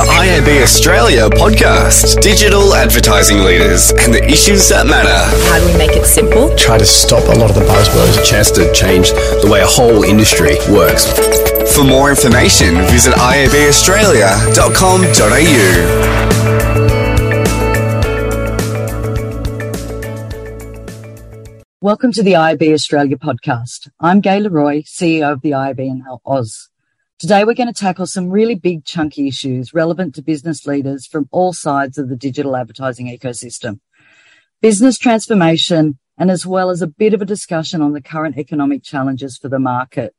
the IAB Australia podcast. Digital advertising leaders and the issues that matter. How do we make it simple? Try to stop a lot of the buzzwords. A chance to change the way a whole industry works. For more information, visit iabaustralia.com.au. Welcome to the IAB Australia podcast. I'm Gai Le Roy, CEO of the IAB in Oz. Today, we're going to tackle some really big, chunky issues relevant to business leaders from all sides of the digital advertising ecosystem. Business transformation, and as well as a bit of a discussion on the current economic challenges for the market.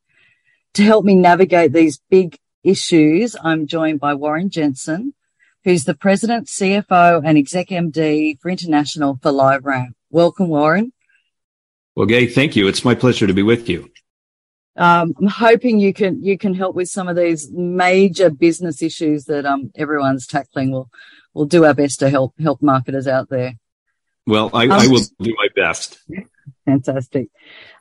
To help me navigate these big issues, I'm joined by Warren Jenson, who's the President, CFO, and Exec MD for International for LiveRamp. Welcome, Warren. Well, Gai, thank you. It's my pleasure to be with you. Um, I'm hoping you can you can help with some of these major business issues that um, everyone's tackling. We'll we'll do our best to help help marketers out there. Well, I, um, I will do my best. Fantastic.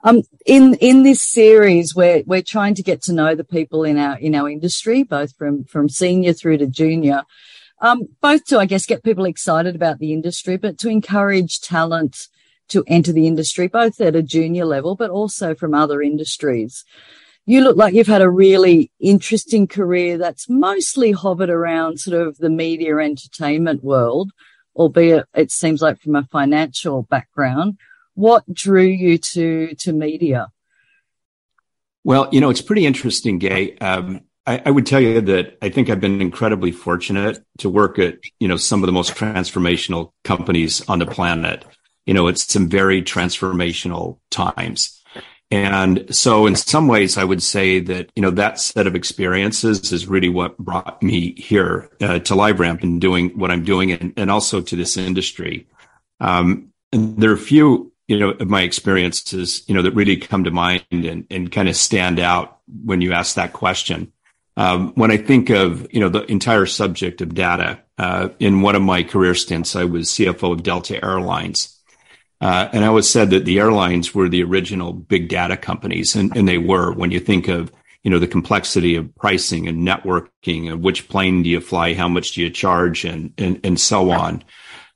Um, in in this series, we're we're trying to get to know the people in our in our industry, both from from senior through to junior. Um, both to I guess get people excited about the industry, but to encourage talent to enter the industry, both at a junior level, but also from other industries. You look like you've had a really interesting career that's mostly hovered around sort of the media entertainment world, albeit it seems like from a financial background. What drew you to, to media? Well, you know, it's pretty interesting, Gai. Um, I, I, would tell you that I think I've been incredibly fortunate to work at, you know, some of the most transformational companies on the planet you know, it's some very transformational times. And so in some ways, I would say that, you know, that set of experiences is really what brought me here uh, to LiveRamp and doing what I'm doing and, and also to this industry. Um, and there are a few, you know, of my experiences, you know, that really come to mind and, and kind of stand out when you ask that question. Um, when I think of, you know, the entire subject of data, uh, in one of my career stints, I was CFO of Delta Airlines. Uh, and I always said that the airlines were the original big data companies, and, and they were. When you think of you know the complexity of pricing and networking, and which plane do you fly, how much do you charge, and and, and so on.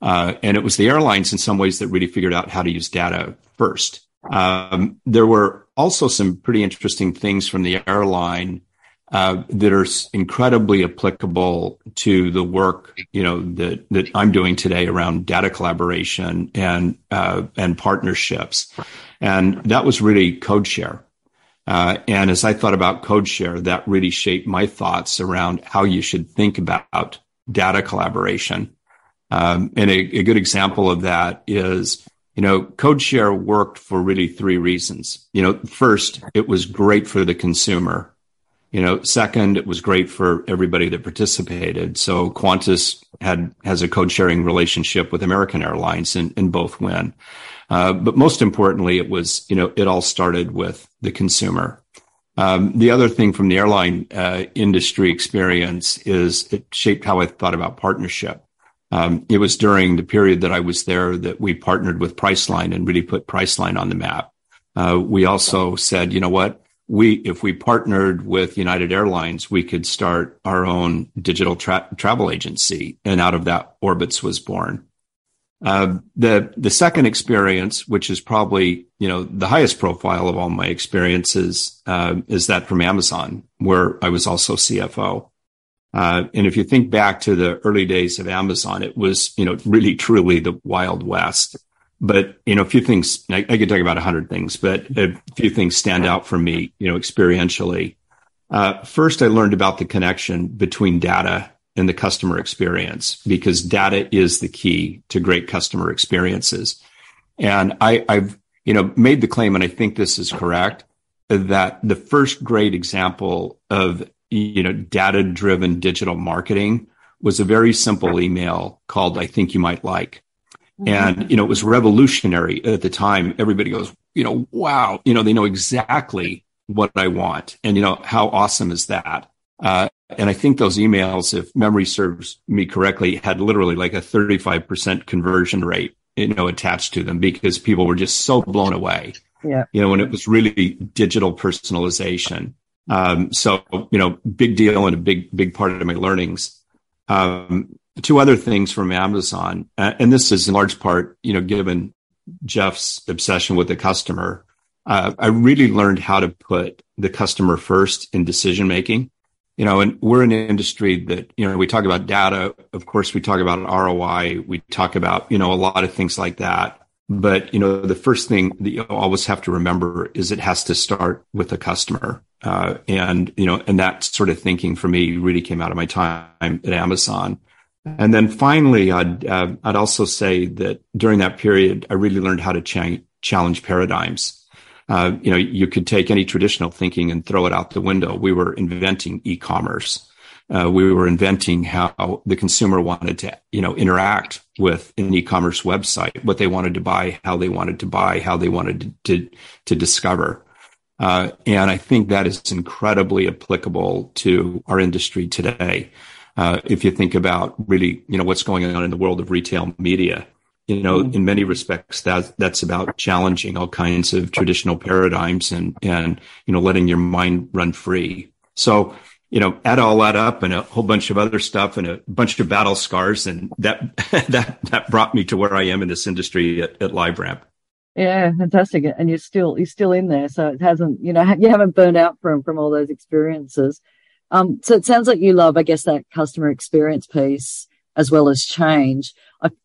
Uh, and it was the airlines in some ways that really figured out how to use data first. Um, there were also some pretty interesting things from the airline uh, that are incredibly applicable to the work you know that that I'm doing today around data collaboration and uh, and partnerships, and that was really CodeShare. Uh, and as I thought about CodeShare, that really shaped my thoughts around how you should think about data collaboration. Um, and a, a good example of that is you know, CodeShare worked for really three reasons. You know, first, it was great for the consumer you know, second, it was great for everybody that participated. So Qantas had has a code sharing relationship with American Airlines, and, and both win. Uh, but most importantly, it was you know it all started with the consumer. Um, the other thing from the airline uh, industry experience is it shaped how I thought about partnership. Um, it was during the period that I was there that we partnered with Priceline and really put Priceline on the map. Uh, we also said, you know what, we if we partnered with United Airlines, we could start our own digital tra- travel agency, and out of that, Orbitz was born. Uh, the the second experience, which is probably you know the highest profile of all my experiences, uh, is that from Amazon, where I was also CFO. Uh, and if you think back to the early days of Amazon, it was you know really truly the wild west. But you know, a few things I, I could talk about a hundred things, but a few things stand out for me, you know, experientially. Uh, first, I learned about the connection between data and the customer experience because data is the key to great customer experiences. And I, I've you know made the claim, and I think this is correct, that the first great example of you know data driven digital marketing was a very simple email called "I think you might like." Mm-hmm. And, you know, it was revolutionary at the time. Everybody goes, you know, wow, you know, they know exactly what I want. And, you know, how awesome is that? Uh, and I think those emails, if memory serves me correctly, had literally like a 35% conversion rate, you know, attached to them because people were just so blown away. Yeah. You know, when it was really digital personalization. Um, so, you know, big deal and a big, big part of my learnings. Um, two other things from Amazon, uh, and this is in large part, you know, given Jeff's obsession with the customer. Uh, I really learned how to put the customer first in decision making. You know, and we're in an industry that, you know, we talk about data. Of course, we talk about ROI. We talk about, you know, a lot of things like that. But, you know, the first thing that you always have to remember is it has to start with the customer. Uh, and, you know, and that sort of thinking for me really came out of my time at Amazon. And then finally, I'd, uh, I'd also say that during that period, I really learned how to ch- challenge paradigms. Uh, you know, you could take any traditional thinking and throw it out the window. We were inventing e-commerce. Uh, we were inventing how the consumer wanted to, you know, interact with an e-commerce website, what they wanted to buy, how they wanted to buy, how they wanted to to, to discover. Uh, and I think that is incredibly applicable to our industry today. Uh, if you think about really, you know, what's going on in the world of retail media, you know, mm-hmm. in many respects, that that's about challenging all kinds of traditional paradigms and and you know, letting your mind run free. So you know, add all that up and a whole bunch of other stuff and a bunch of battle scars. And that, that, that brought me to where I am in this industry at, at LiveRamp. Yeah, fantastic. And you're still, you're still in there. So it hasn't, you know, you haven't burned out from, from all those experiences. Um, so it sounds like you love, I guess, that customer experience piece as well as change.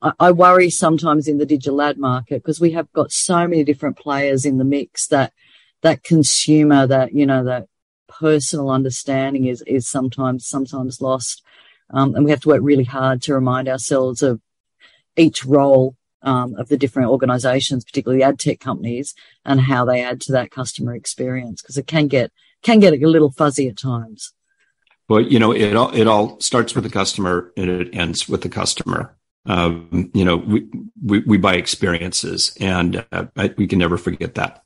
I, I worry sometimes in the digital ad market because we have got so many different players in the mix that that consumer, that, you know, that personal understanding is is sometimes sometimes lost, um, and we have to work really hard to remind ourselves of each role um, of the different organisations, particularly ad tech companies, and how they add to that customer experience because it can get can get a little fuzzy at times. Well, you know, it all it all starts with the customer and it ends with the customer. Um, you know, we, we, we buy experiences, and uh, I, we can never forget that.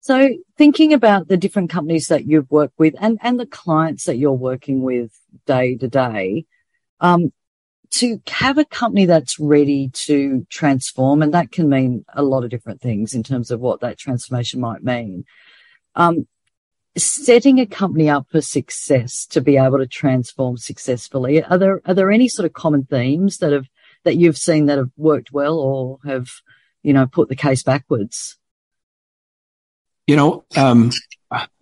So thinking about the different companies that you've worked with and, and the clients that you're working with day to day, um, to have a company that's ready to transform, and that can mean a lot of different things in terms of what that transformation might mean. Um, setting a company up for success to be able to transform successfully. Are there are there any sort of common themes that have that you've seen that have worked well or have you know put the case backwards? You know, um,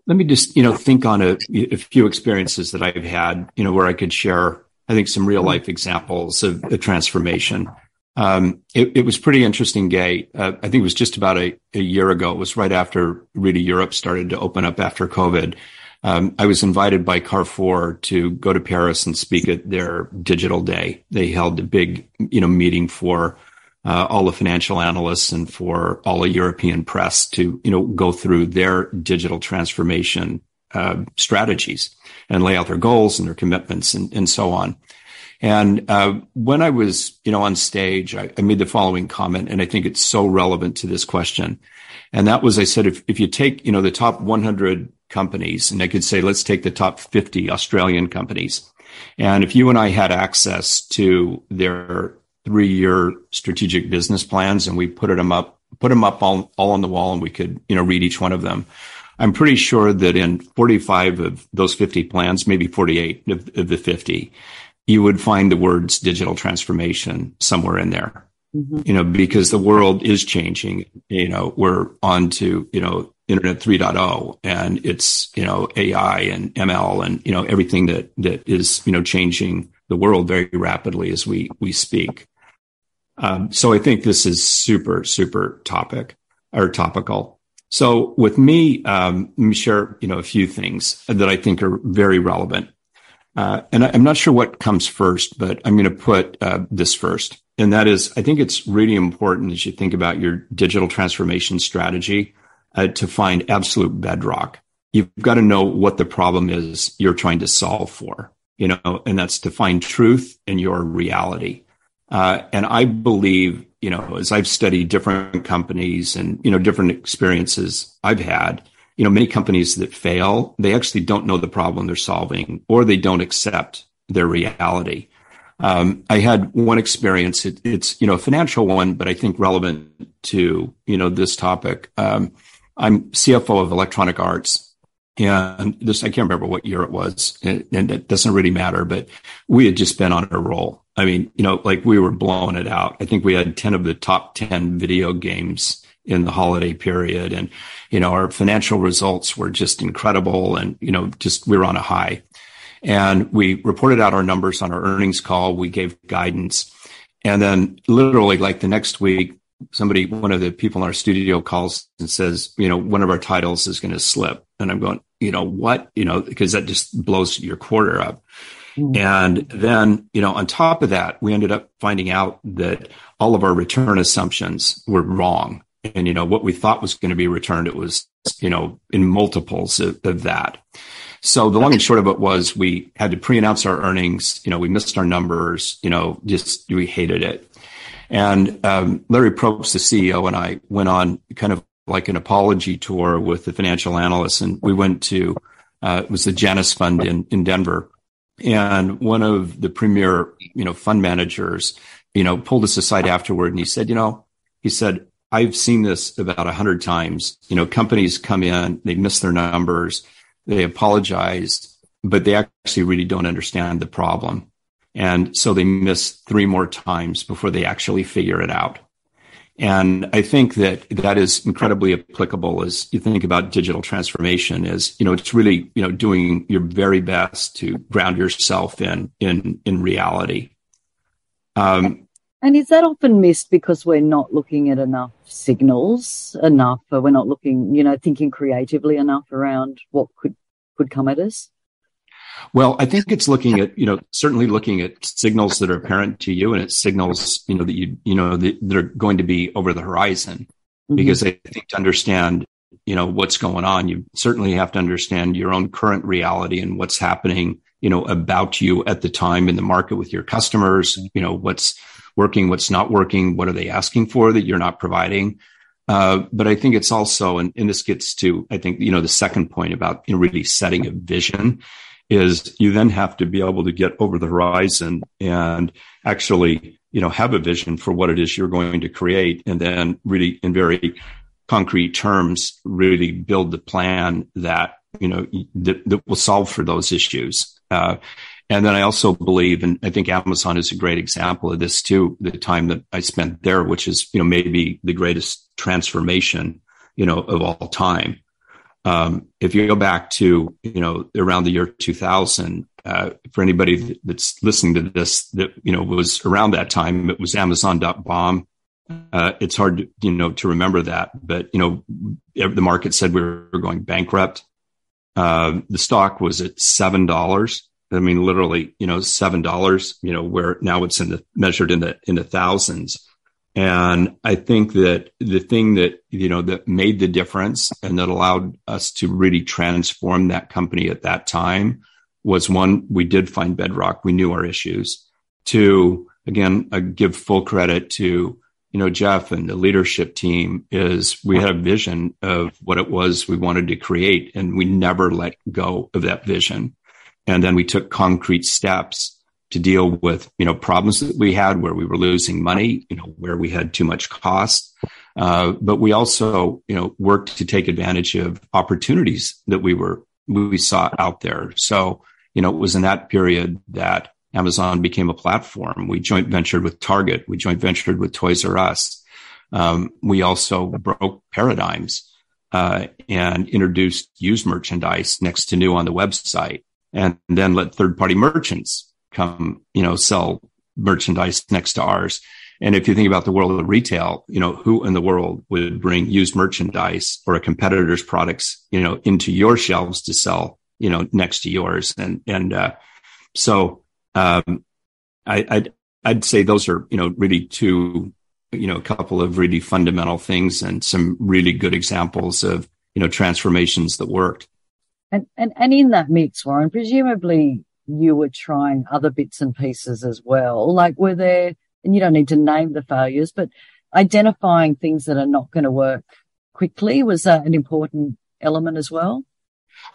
let me just you know think on a, a, few experiences that I've had. You know, where I could share, I think, some real life examples of a transformation. Um, it, it, was pretty interesting, Gai. Uh, I think it was just about a, a, year ago. It was right after really Europe started to open up after COVID. Um, I was invited by Carrefour to go to Paris and speak at their digital day. They held a big, you know, meeting for uh, all the financial analysts and for all the European press to, you know, go through their digital transformation uh, strategies and lay out their goals and their commitments and, and so on. And uh, when I was, you know, on stage, I, I, made the following comment, and I think it's so relevant to this question. And that was, I said, if, if you take, you know, the top 100 companies, and I could say, let's take the top 50 Australian companies. And if you and I had access to their three year strategic business plans and we put them up, put them up all, all on the wall and we could, you know, read each one of them. I'm pretty sure that in 45 of those 50 plans, maybe 48 of, of the 50, you would find the words digital transformation somewhere in there. Mm-hmm. You know, because the world is changing. You know, we're on to, you know, internet 3.0 and it's, you know, AI and ML and, you know, everything that, that is, you know, changing the world very rapidly as we, we speak. Um, so I think this is super, super topic or topical. So with me, um, let me share, you know, a few things that I think are very relevant. Uh, and I, am not sure what comes first, but I'm going to put uh, this first. And that is, I think it's really important as you think about your digital transformation strategy uh, to find absolute bedrock. You've got to know what the problem is you're trying to solve for, you know, and that's to find truth in your reality. Uh, and I believe, you know, as I've studied different companies and, you know, different experiences I've had, you know, many companies that fail, they actually don't know the problem they're solving or they don't accept their reality. Um, I had one experience. It, it's, you know, a financial one, but I think relevant to, you know, this topic. Um, I'm CFO of Electronic Arts And this, I can't remember what year it was, and, and it doesn't really matter, but we had just been on a roll. I mean, you know, like we were blowing it out. I think we had 10 of the top 10 video games in the holiday period. And, you know, our financial results were just incredible. And, you know, just we were on a high. And we reported out our numbers on our earnings call. We gave guidance. And then literally like the next week, somebody, one of the people in our studio calls and says, you know, one of our titles is going to slip. And I'm going, you know, what? You know, because that just blows your quarter up. Mm. And then, you know, on top of that, we ended up finding out that all of our return assumptions were wrong. And, you know, what we thought was going to be returned, it was, you know, in multiples of, of that. So the long and short of it was we had to pre-announce our earnings. You know, we missed our numbers. You know, just we hated it. And um, Larry Probst, the CEO, and I went on kind of like an apology tour with the financial analysts, and we went to uh, it was the Janus Fund in in Denver, and one of the premier you know fund managers you know pulled us aside afterward, and he said, you know, he said I've seen this about a hundred times. You know, companies come in, they miss their numbers they apologize, but they actually really don't understand the problem. And so they miss three more times before they actually figure it out. And I think that that is incredibly applicable as you think about digital transformation is, you know, it's really, you know, doing your very best to ground yourself in, in, in reality. Um, and is that often missed because we're not looking at enough signals enough, or we're not looking, you know, thinking creatively enough around what could could come at us? Well, I think it's looking at, you know, certainly looking at signals that are apparent to you and it's signals, you know, that you, you know, that, that are going to be over the horizon. Mm-hmm. Because I think to understand, you know, what's going on, you certainly have to understand your own current reality and what's happening, you know, about you at the time in the market with your customers, you know, what's, working, what's not working, what are they asking for that you're not providing. Uh, but I think it's also, and, and, this gets to, I think, you know, the second point about you know, really setting a vision is you then have to be able to get over the horizon and actually, you know, have a vision for what it is you're going to create. And then really in very concrete terms, really build the plan that, you know, that, that will solve for those issues. Uh, and then I also believe, and I think Amazon is a great example of this too, the time that I spent there, which is, you know, maybe the greatest transformation, you know, of all time. Um, if you go back to, you know, around the year 2000, uh, for anybody that's listening to this, that, you know, was around that time, it was Amazon.bomb. Uh, it's hard, you know, to remember that, but, you know, the market said we were going bankrupt. Uh, the stock was at $7 I mean, literally, you know, seven dollars. You know, where now it's in the measured in the in the thousands. And I think that the thing that you know that made the difference and that allowed us to really transform that company at that time was one we did find bedrock. We knew our issues. Two, again, I give full credit to you know Jeff and the leadership team. Is we had a vision of what it was we wanted to create, and we never let go of that vision. And then we took concrete steps to deal with, you know, problems that we had where we were losing money, you know, where we had too much cost. Uh, but we also, you know, worked to take advantage of opportunities that we were, we saw out there. So, you know, it was in that period that Amazon became a platform. We joint ventured with Target. We joint ventured with Toys R Us. Um, we also broke paradigms, uh, and introduced used merchandise next to new on the website and then let third party merchants come, you know, sell merchandise next to ours. And if you think about the world of retail, you know, who in the world would bring used merchandise or a competitor's products, you know, into your shelves to sell, you know, next to yours? And, and, uh, so, um, I, I'd, I'd say those are, you know, really two, you know, a couple of really fundamental things and some really good examples of, you know, transformations that worked. And, and, and in that mix, Warren, presumably you were trying other bits and pieces as well. Like were there, and you don't need to name the failures, but identifying things that are not going to work quickly was that an important element as well?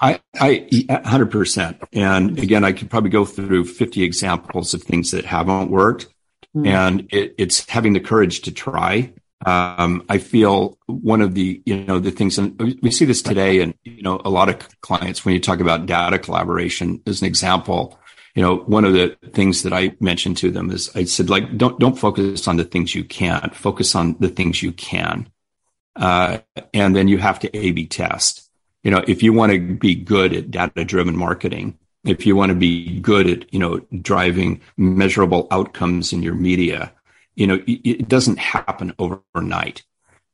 I, I, 100%. And again, I could probably go through 50 examples of things that haven't worked. Mm. And it, it's having the courage to try Um, I feel one of the, you know, the things, and we see this today, and you know, a lot of clients when you talk about data collaboration as an example, you know, one of the things that I mentioned to them is I said, like, don't don't focus on the things you can't, focus on the things you can, uh, and then you have to A/B test. You know, if you want to be good at data-driven marketing, if you want to be good at, you know, driving measurable outcomes in your media, you know, it doesn't happen overnight.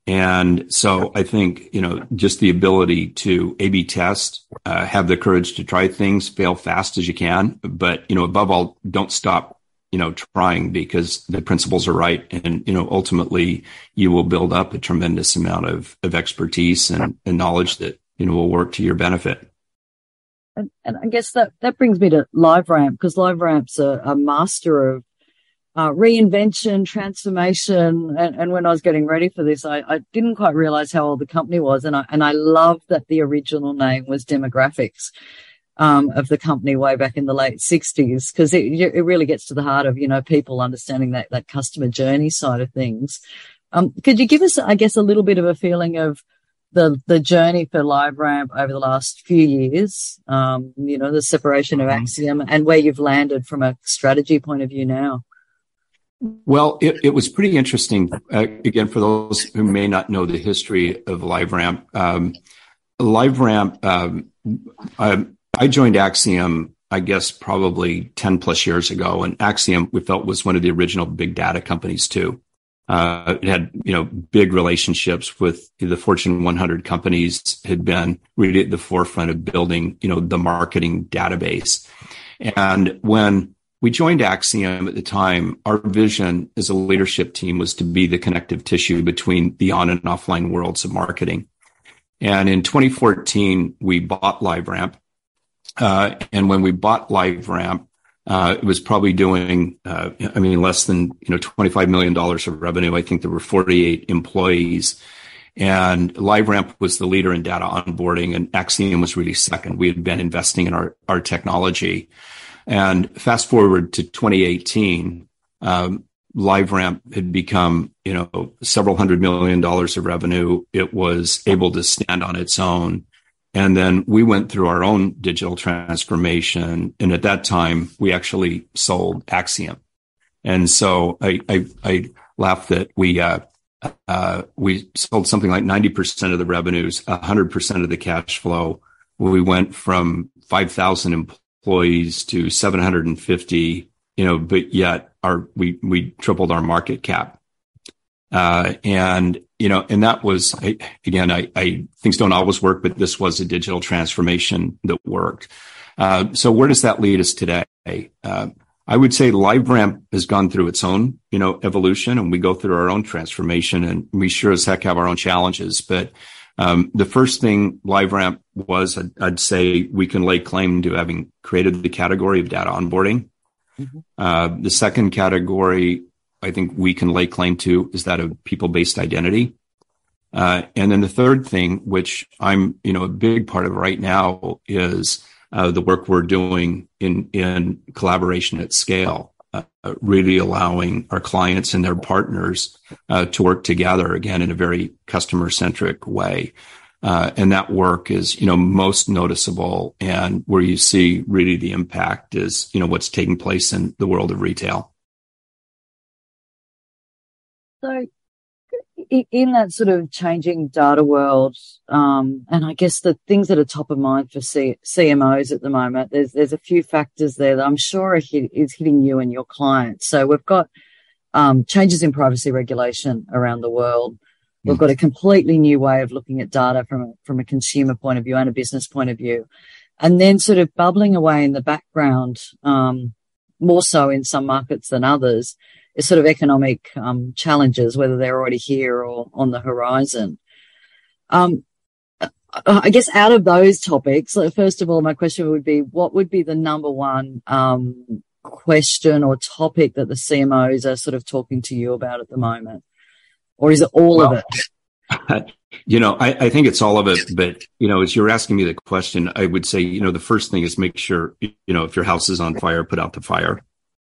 And so I think, you know, just the ability to A B test, uh, have the courage to try things, fail fast as you can. But, you know, above all, don't stop, you know, trying because the principles are right. And, you know, ultimately you will build up a tremendous amount of, of expertise and, and knowledge that, you know, will work to your benefit. And, and I guess that, that brings me to LiveRamp because LiveRamp's a, a master of uh, reinvention, transformation. And, and, when I was getting ready for this, I, I, didn't quite realize how old the company was. And I, and I love that the original name was Demographics. Um, of the company way back in the late 60s because it, it really gets to the heart of you know people understanding that that customer journey side of things um, could you give us i guess a little bit of a feeling of the the journey for LiveRamp over the last few years um, you know the separation of mm-hmm. And where you've landed from a strategy point of view now well, it, it was pretty interesting. Uh, again, for those who may not know the history of LiveRamp, um, LiveRamp, um, I, I, joined Acxiom, I guess, probably 10 plus years ago. And Acxiom, we felt, was one of the original big data companies, too. Uh, it had, you know, big relationships with the Fortune 100 companies, had been really at the forefront of building, you know, the marketing database. And when we joined Acxiom at the time. Our vision as a leadership team was to be the connective tissue between the on and offline worlds of marketing. And in 2014, we bought LiveRamp. Uh, and when we bought LiveRamp, uh, it was probably doing, uh, I mean, less than, you know, $25 million of revenue. I think there were 48 employees and LiveRamp was the leader in data onboarding and Acxiom was really second. We had been investing in our, our technology. And fast forward to 2018, um, LiveRamp had become, you know, several hundred million dollars of revenue. It was able to stand on its own. And then we went through our own digital transformation. And at that time, we actually sold Acxiom. And so I, I, I laugh that we, uh, uh, we sold something like 90% of the revenues, 100% of the cash flow. We went from 5,000 employees employees to 750, you know, but yet our, we, we tripled our market cap. Uh, and, you know, and that was, I, again, I, I, things don't always work, but this was a digital transformation that worked. Uh, so where does that lead us today? Uh, I would say LiveRamp has gone through its own, you know, evolution and we go through our own transformation and we sure as heck have our own challenges. But um, the first thing LiveRamp was, I'd, I'd, say we can lay claim to having created the category of data onboarding. Mm-hmm. Uh, the second category I think we can lay claim to is that of people-based identity. Uh, and then the third thing, which I'm, you know, a big part of right now is uh, the work we're doing in in collaboration at scale uh, really allowing our clients and their partners uh, to work together again in a very customer centric way. Uh, and that work is, you know, most noticeable and where you see really the impact is, you know, what's taking place in the world of retail. So in that sort of changing data world, um, and I guess the things that are top of mind for C- CMOs at the moment, there's there's a few factors there that I'm sure hit, is hitting you and your clients. So we've got um, changes in privacy regulation around the world. We've got a completely new way of looking at data from a, from a consumer point of view and a business point of view, and then sort of bubbling away in the background, um, more so in some markets than others sort of economic um, challenges, whether they're already here or on the horizon. Um, I guess out of those topics, first of all, my question would be, what would be the number one um, question or topic that the CMOs are sort of talking to you about at the moment, or is it all well, of it? You know, I, I, think it's all of it. But you know, as you're asking me the question, I would say, you know, the first thing is make sure, you know, if your house is on fire, put out the fire.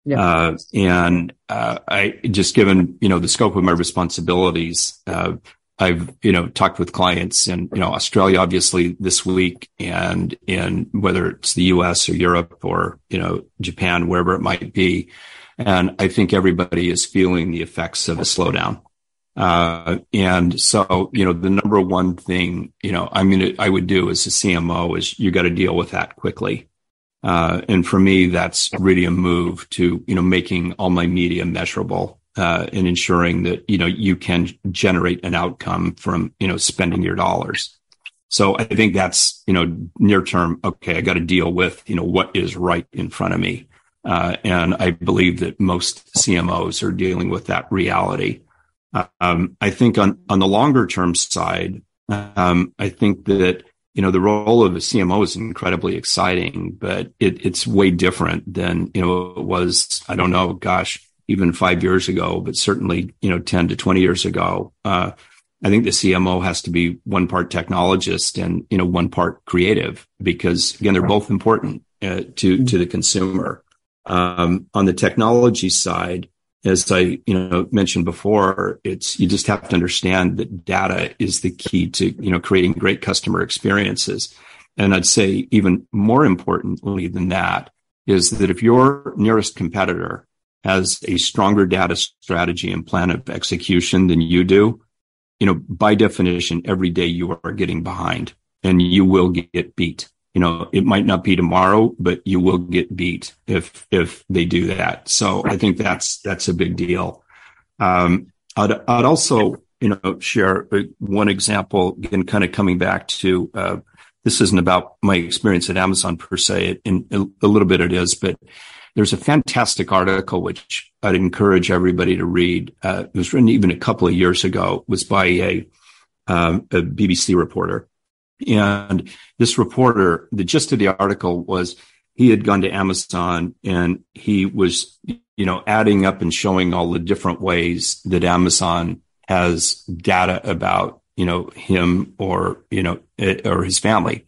Yeah. Uh, and uh, I just given you know the scope of my responsibilities, uh, I've you know talked with clients in you know Australia obviously this week, and in whether it's the U.S. or Europe or you know Japan, wherever it might be, and I think everybody is feeling the effects of a slowdown. Uh, and so, you know, the number one thing, you know, I mean, I would do as a CMO is you got to deal with that quickly. Uh, and for me, that's really a move to, you know, making all my media measurable, uh, and ensuring that, you know, you can generate an outcome from, you know, spending your dollars. So I think that's, you know, near term. Okay. I got to deal with, you know, what is right in front of me. Uh, and I believe that most CMOs are dealing with that reality. Um, I think on, on the longer term side, um, I think that you know, the role of a CMO is incredibly exciting, but it, it's way different than, you know, it was, I don't know, gosh, even five years ago, but certainly, you know, 10 to 20 years ago. Uh, I think the CMO has to be one part technologist and, you know, one part creative because again, they're both important uh, to, to the consumer. Um, on the technology side, as I, you know, mentioned before, it's, you just have to understand that data is the key to, you know, creating great customer experiences. And I'd say even more importantly than that is that if your nearest competitor has a stronger data strategy and plan of execution than you do, you know, by definition, every day you are getting behind and you will get beat you know, it might not be tomorrow, but you will get beat if, if they do that. So I think that's, that's a big deal. Um, I'd, I'd also, you know, share one example again, kind of coming back to, uh, this isn't about my experience at Amazon per se. In a little bit it is, but there's a fantastic article which I'd encourage everybody to read. Uh, it was written even a couple of years ago. It was by a, um, a BBC reporter, and this reporter, the gist of the article was he had gone to Amazon and he was, you know, adding up and showing all the different ways that Amazon has data about, you know, him or, you know, or his family.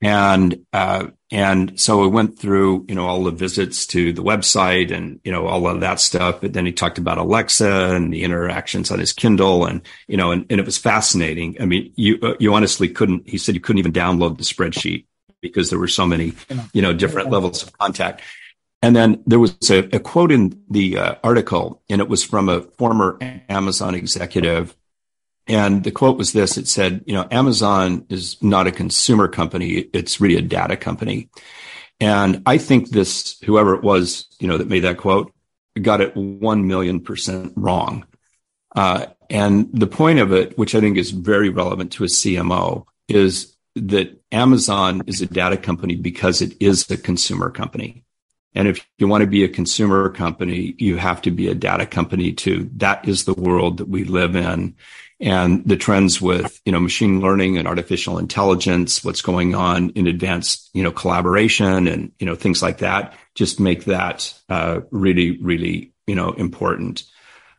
And, uh, and so I went through, you know, all the visits to the website and, you know, all of that stuff. But then he talked about Alexa and the interactions on his Kindle and, you know, and, and it was fascinating. I mean, you, uh, you honestly couldn't, he said you couldn't even download the spreadsheet because there were so many, you know, different levels of contact. And then there was a, a quote in the uh, article and it was from a former Amazon executive and the quote was this it said, you know, Amazon is not a consumer company, it's really a data company. And I think this, whoever it was, you know, that made that quote, got it 1 million percent wrong. Uh, and the point of it, which I think is very relevant to a CMO, is that Amazon is a data company because it is a consumer company. And if you want to be a consumer company, you have to be a data company too. That is the world that we live in and the trends with you know machine learning and artificial intelligence what's going on in advanced you know collaboration and you know things like that just make that uh, really really you know important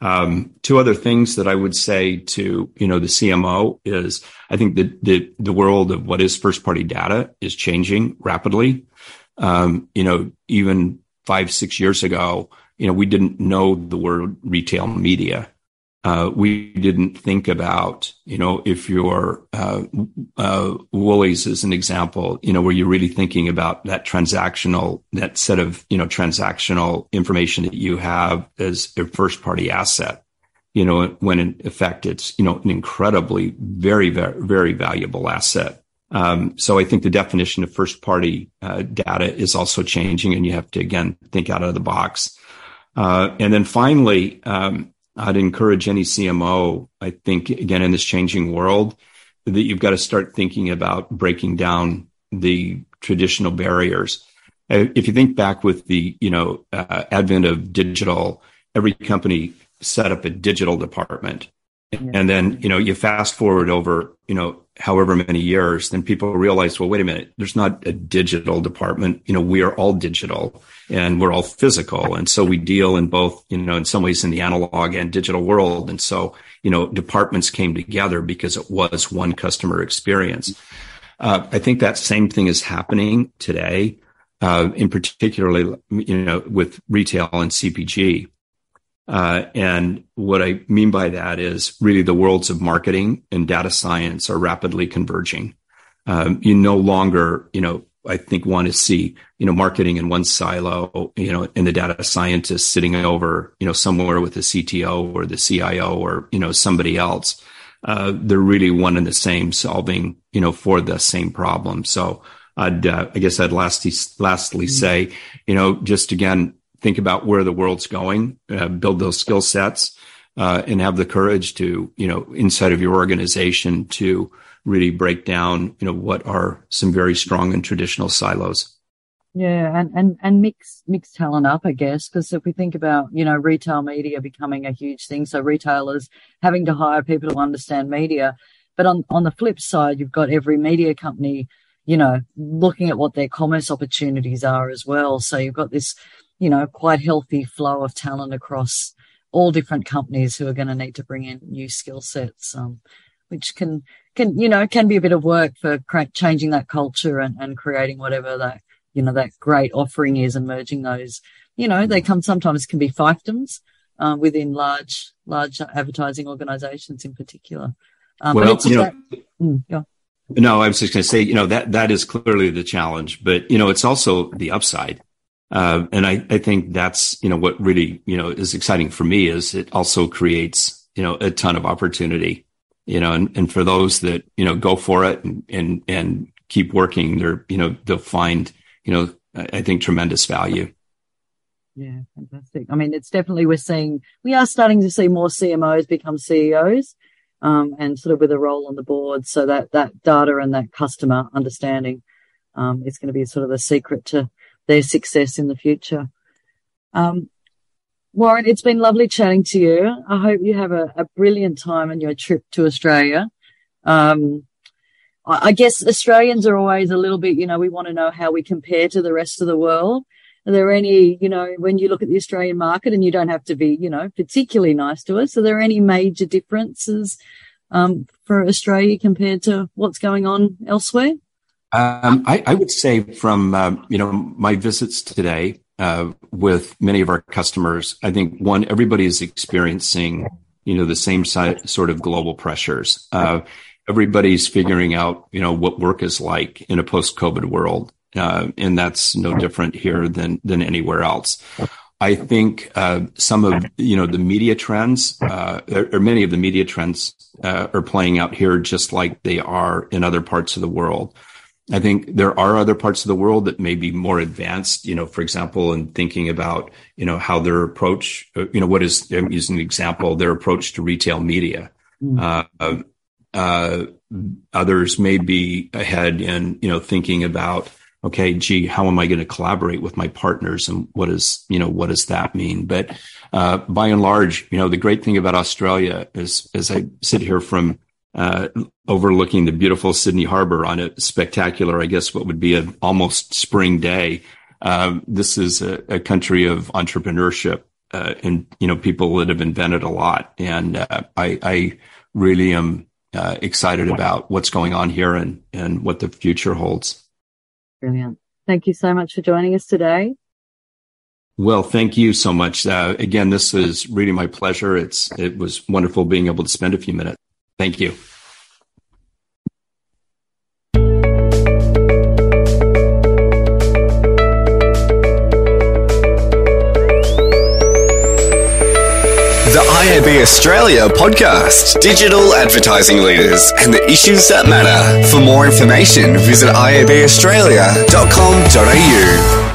um, two other things that I would say to you know the CMO is I think that the the world of what is first party data is changing rapidly. Um, you know, even five six years ago, you know, we didn't know the word retail media uh, we didn't think about, you know, if you're uh, uh, Woolies as an example, you know, where you're really thinking about that transactional, that set of, you know, transactional information that you have as a first party asset, you know, when in effect it's, you know, an incredibly very, very, very valuable asset. Um, so I think the definition of first party uh, data is also changing, and you have to again think out of the box. Uh, and then finally, um, I'd encourage any CMO, I think, again, in this changing world, that you've got to start thinking about breaking down the traditional barriers. Uh, if you think back with the, you know, uh, advent of digital, every company set up a digital department. And then, you know, you fast forward over, you know, however many years, then people realize, well, wait a minute, there's not a digital department. You know, we are all digital and we're all physical. And so we deal in both, you know, in some ways in the analog and digital world. And so, you know, departments came together because it was one customer experience. Uh, I think that same thing is happening today. uh, in particularly, you know, with retail and CPG. Uh, and what I mean by that is really the worlds of marketing and data science are rapidly converging. Um, you no longer, you know, I think want to see, you know, marketing in one silo, you know, and the data scientist sitting over, you know, somewhere with the CTO or the CIO or, you know, somebody else. Uh, they're really one and the same solving, you know, for the same problem. So I'd, uh, I guess I'd lastly, lastly mm-hmm. say, you know, just again, think about where the world's going, uh, build those skill sets, uh, and have the courage to, you know, inside of your organization to really break down, you know, what are some very strong and traditional silos. Yeah, and and and mix mix talent up, I guess, because if we think about you know retail media becoming a huge thing, so retailers having to hire people to understand media, but on on the flip side, you've got every media company, you know, looking at what their commerce opportunities are as well. So you've got this, you know, quite healthy flow of talent across all different companies who are going to need to bring in new skill sets, um, which can can you know can be a bit of work for changing that culture and, and creating whatever that you know that great offering is and merging those. You know they come sometimes can be fiefdoms uh, within large large advertising organizations in particular. Um, well you know mm, yeah. no i was just going to say you know that that is clearly the challenge but you know it's also the upside uh, and I, I think that's you know what really you know is exciting for me is it also creates you know a ton of opportunity you know, and, and for those that, you know, go for it and, and, and keep working, they're, you know, they'll find, you know, I think tremendous value. Yeah, fantastic. I mean, it's definitely, we're seeing, we are starting to see more CMOs become CEOs, um, and sort of with a role on the board. So that, that data and that customer understanding, um, is going to be sort of the secret to their success in the future. Um, Warren, it's been lovely chatting to you. I hope you have a, a brilliant time on your trip to Australia. Um, I, guess Australians are always a little bit, you know, we want to know how we compare to the rest of the world. Are there any, you know, when you look at the Australian market and you don't have to be, you know, particularly nice to us, are there any major differences um, for Australia compared to what's going on elsewhere? Um, I, I, would say from, uh, you know, my visits today, uh, with many of our customers. I think one, everybody is experiencing, you know, the same sort of global pressures. Uh, everybody's figuring out, you know, what work is like in a post-COVID world. Uh, and that's no different here than, than anywhere else. I think, uh, some of, you know, the media trends, uh, or, or many of the media trends, uh, are playing out here just like they are in other parts of the world. I think there are other parts of the world that may be more advanced, you know, for example, in thinking about, you know, how their approach, uh, you know, what is, I'm using an example, their approach to retail media. Mm. Uh, uh, others may be ahead in, you know, thinking about, okay, gee, how am I going to collaborate with my partners and what is, you know, what does that mean? But, uh, by and large, you know, the great thing about Australia is, as I sit here from uh, overlooking the beautiful Sydney Harbor on a spectacular, I guess, what would be an almost spring day. Uh, this is a, a, country of entrepreneurship uh, and you know people that have invented a lot, and uh, I, I, really am uh, excited about what's going on here and and what the future holds. Brilliant! Thank you so much for joining us today. Well, thank you so much. Uh, again, this is really my pleasure. It's it was wonderful being able to spend a few minutes. Thank you. The IAB Australia podcast, digital advertising leaders and the issues that matter. For more information, visit iabaustralia.com.au.